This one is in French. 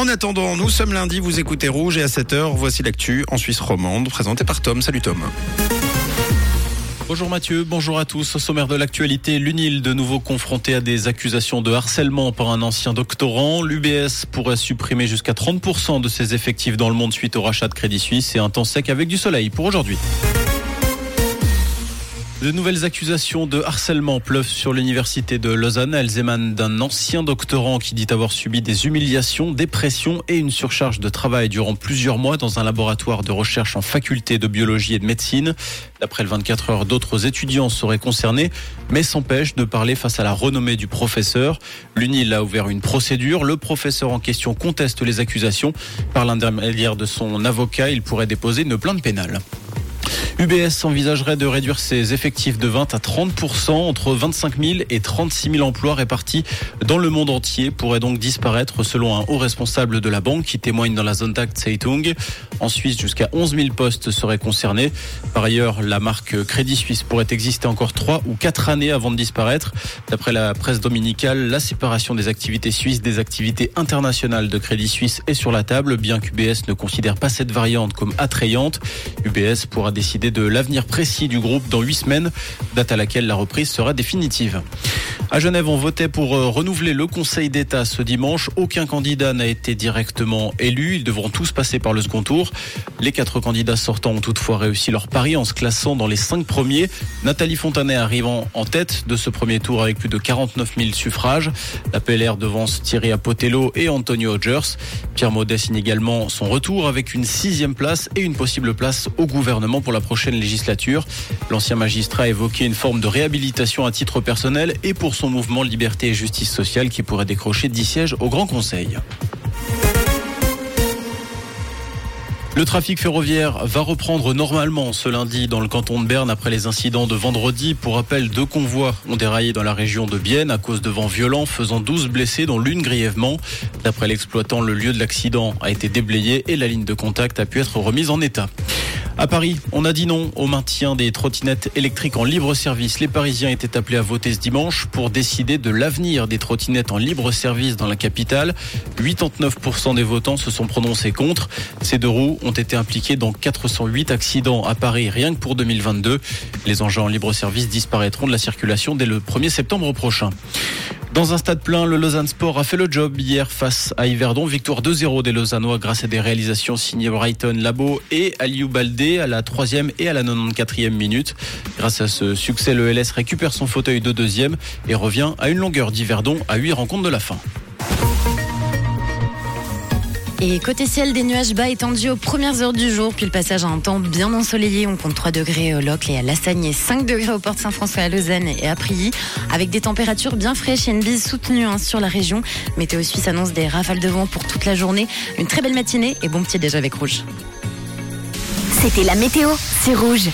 En attendant, nous sommes lundi, vous écoutez Rouge et à 7h, voici l'actu en Suisse romande, présenté par Tom. Salut Tom. Bonjour Mathieu, bonjour à tous. Au sommaire de l'actualité, l'UNIL de nouveau confronté à des accusations de harcèlement par un ancien doctorant. L'UBS pourrait supprimer jusqu'à 30% de ses effectifs dans le monde suite au rachat de Crédit Suisse et un temps sec avec du soleil pour aujourd'hui. De nouvelles accusations de harcèlement pleuvent sur l'université de Lausanne. Elles émanent d'un ancien doctorant qui dit avoir subi des humiliations, des pressions et une surcharge de travail durant plusieurs mois dans un laboratoire de recherche en faculté de biologie et de médecine. D'après le 24 heures, d'autres étudiants seraient concernés, mais s'empêchent de parler face à la renommée du professeur. L'UNIL a ouvert une procédure. Le professeur en question conteste les accusations. Par l'intermédiaire de son avocat, il pourrait déposer une plainte pénale. UBS envisagerait de réduire ses effectifs de 20 à 30% entre 25 000 et 36 000 emplois répartis dans le monde entier pourraient donc disparaître selon un haut responsable de la banque qui témoigne dans la Sonntag Zeitung. En Suisse, jusqu'à 11 000 postes seraient concernés. Par ailleurs, la marque Crédit Suisse pourrait exister encore 3 ou 4 années avant de disparaître. D'après la presse dominicale, la séparation des activités suisses des activités internationales de Crédit Suisse est sur la table, bien qu'UBS ne considère pas cette variante comme attrayante. UBS pourra décider de l'avenir précis du groupe dans huit semaines, date à laquelle la reprise sera définitive. À Genève, on votait pour euh, renouveler le Conseil d'État ce dimanche. Aucun candidat n'a été directement élu. Ils devront tous passer par le second tour. Les quatre candidats sortants ont toutefois réussi leur pari en se classant dans les cinq premiers. Nathalie Fontanet arrivant en tête de ce premier tour avec plus de 49 000 suffrages. La PLR devance Thierry Apotello et Antonio Hodgers. Pierre Maudet signe également son retour avec une sixième place et une possible place au gouvernement pour la prochaine législature. L'ancien magistrat a évoqué une forme de réhabilitation à titre personnel et pour son mouvement Liberté et Justice sociale qui pourrait décrocher 10 sièges au Grand Conseil. Le trafic ferroviaire va reprendre normalement ce lundi dans le canton de Berne après les incidents de vendredi. Pour rappel, deux convois ont déraillé dans la région de Bienne à cause de vents violents, faisant 12 blessés, dont l'une grièvement. D'après l'exploitant, le lieu de l'accident a été déblayé et la ligne de contact a pu être remise en état. À Paris, on a dit non au maintien des trottinettes électriques en libre service. Les Parisiens étaient appelés à voter ce dimanche pour décider de l'avenir des trottinettes en libre service dans la capitale. 89% des votants se sont prononcés contre. Ces deux roues ont été impliqués dans 408 accidents à Paris rien que pour 2022. Les engins en libre service disparaîtront de la circulation dès le 1er septembre prochain. Dans un stade plein, le Lausanne Sport a fait le job hier face à Yverdon. Victoire 2-0 des Lausannois grâce à des réalisations signées Brighton Labo et Aliou Baldé à la troisième et à la 94e minute. Grâce à ce succès, le LS récupère son fauteuil de deuxième et revient à une longueur d'Yverdon à 8 rencontres de la fin. Et côté ciel, des nuages bas étendus aux premières heures du jour, puis le passage à un temps bien ensoleillé. On compte 3 degrés au Locle et à Lassagne et 5 degrés aux portes Saint-François à Lausanne et à Prilly, avec des températures bien fraîches et une bise soutenue hein, sur la région. Météo Suisse annonce des rafales de vent pour toute la journée. Une très belle matinée et bon petit déj avec Rouge. C'était la météo, c'est Rouge.